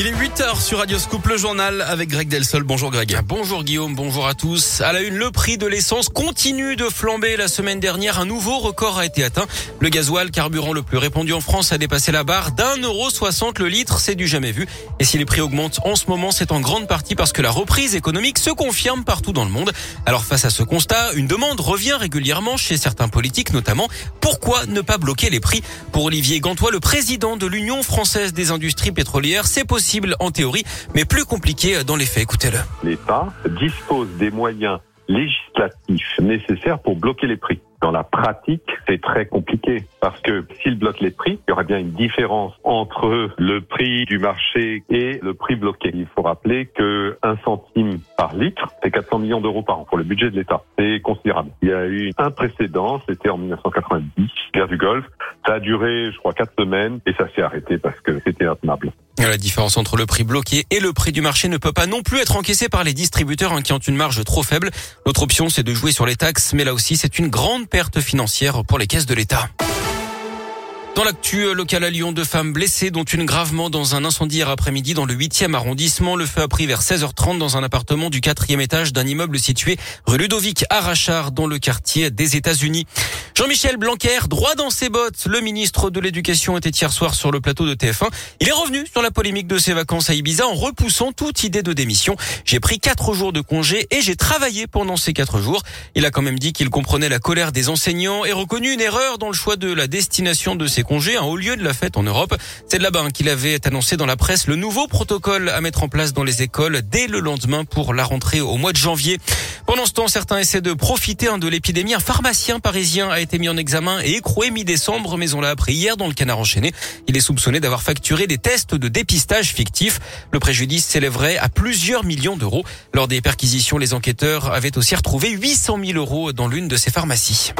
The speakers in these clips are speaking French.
Il est 8h sur Radio Scoop, le journal avec Greg Delsol. Bonjour Greg. Ah, bonjour Guillaume, bonjour à tous. À la une, le prix de l'essence continue de flamber. La semaine dernière, un nouveau record a été atteint. Le gasoil, carburant le plus répandu en France, a dépassé la barre d'un euro soixante le litre. C'est du jamais vu. Et si les prix augmentent en ce moment, c'est en grande partie parce que la reprise économique se confirme partout dans le monde. Alors face à ce constat, une demande revient régulièrement chez certains politiques notamment. Pourquoi ne pas bloquer les prix? Pour Olivier Gantois, le président de l'Union française des industries pétrolières, c'est possible en théorie, mais plus compliqué dans les faits. Écoutez-le. L'État dispose des moyens législatifs nécessaires pour bloquer les prix. Dans la pratique, c'est très compliqué parce que s'il bloque les prix, il y aura bien une différence entre le prix du marché et le prix bloqué. Il faut rappeler que un centime par litre, c'est 400 millions d'euros par an pour le budget de l'État. C'est considérable. Il y a eu un précédent, c'était en 1990, guerre du Golfe. Ça a duré, je crois, quatre semaines et ça s'est arrêté parce que c'était intenable. La différence entre le prix bloqué et le prix du marché ne peut pas non plus être encaissée par les distributeurs hein, qui ont une marge trop faible. L'autre option, c'est de jouer sur les taxes, mais là aussi, c'est une grande perte financière pour les caisses de l'État. Dans l'actu local à Lyon, deux femmes blessées, dont une gravement dans un incendie hier après-midi dans le 8e arrondissement. Le feu a pris vers 16h30 dans un appartement du quatrième étage d'un immeuble situé rue Ludovic Arachard dans le quartier des États-Unis. Jean-Michel Blanquer, droit dans ses bottes. Le ministre de l'Éducation était hier soir sur le plateau de TF1. Il est revenu sur la polémique de ses vacances à Ibiza en repoussant toute idée de démission. J'ai pris quatre jours de congé et j'ai travaillé pendant ces quatre jours. Il a quand même dit qu'il comprenait la colère des enseignants et reconnu une erreur dans le choix de la destination de ses congés, un haut lieu de la fête en Europe. C'est là-bas hein, qu'il avait annoncé dans la presse le nouveau protocole à mettre en place dans les écoles dès le lendemain pour la rentrée au mois de janvier. Pendant ce temps, certains essaient de profiter hein, de l'épidémie. Un pharmacien parisien a été été mis en examen et écroué mi-décembre, mais on l'a appris hier dans le canard enchaîné. Il est soupçonné d'avoir facturé des tests de dépistage fictifs. Le préjudice s'élèverait à plusieurs millions d'euros. Lors des perquisitions, les enquêteurs avaient aussi retrouvé 800 000 euros dans l'une de ces pharmacies.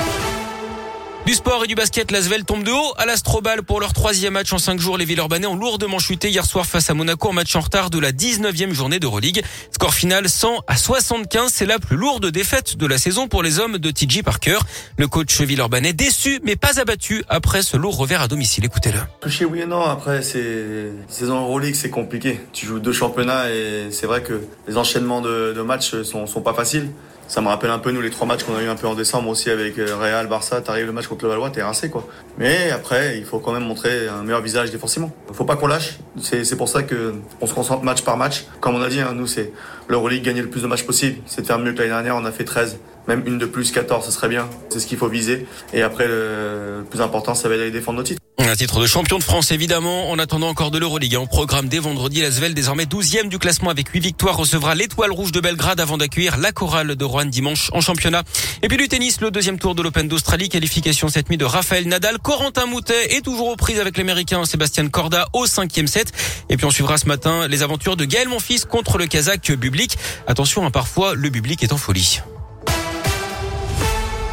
Du sport et du basket, l'Asvel tombe de haut à l'Astrobal pour leur troisième match en cinq jours. Les Villeurbanais ont lourdement chuté hier soir face à Monaco en match en retard de la 19e journée d'Euroleague. Score final 100 à 75. C'est la plus lourde défaite de la saison pour les hommes de TJ Parker. Le coach Villeurbanais déçu mais pas abattu après ce lourd revers à domicile. Écoutez-le. Touché oui et non. Après, c'est saison Euroleague, c'est compliqué. Tu joues deux championnats et c'est vrai que les enchaînements de, de matchs sont, sont pas faciles ça me rappelle un peu nous les trois matchs qu'on a eu un peu en décembre aussi avec euh, Real, Barça. T'arrives le match contre le Valois, t'es rincé quoi. Mais après, il faut quand même montrer un meilleur visage défensivement. Faut pas qu'on lâche. C'est pour ça que on se concentre match par match. Comme on a dit, hein, nous c'est l'Euroleague gagner le plus de matchs possible. C'est de faire mieux que l'année dernière. On a fait 13, même une de plus, 14, ce serait bien. C'est ce qu'il faut viser. Et après, le plus important, ça va être d'aller défendre nos titres. Un titre de champion de France, évidemment. En attendant encore de l'Euroleague, en programme dès vendredi, Svel, désormais 12e du classement avec 8 victoires, recevra l'étoile rouge de Belgrade avant d'accueillir la chorale de Rouen dimanche en championnat. Et puis du tennis, le deuxième tour de l'Open d'Australie, qualification cette nuit de Raphaël Nadal. Corentin Moutet est toujours aux prises avec l'Américain Sébastien Corda au cinquième set. Et puis on suivra ce matin les aventures de Gaël Monfils contre le Kazakh Bublik. Attention, hein, parfois le public est en folie.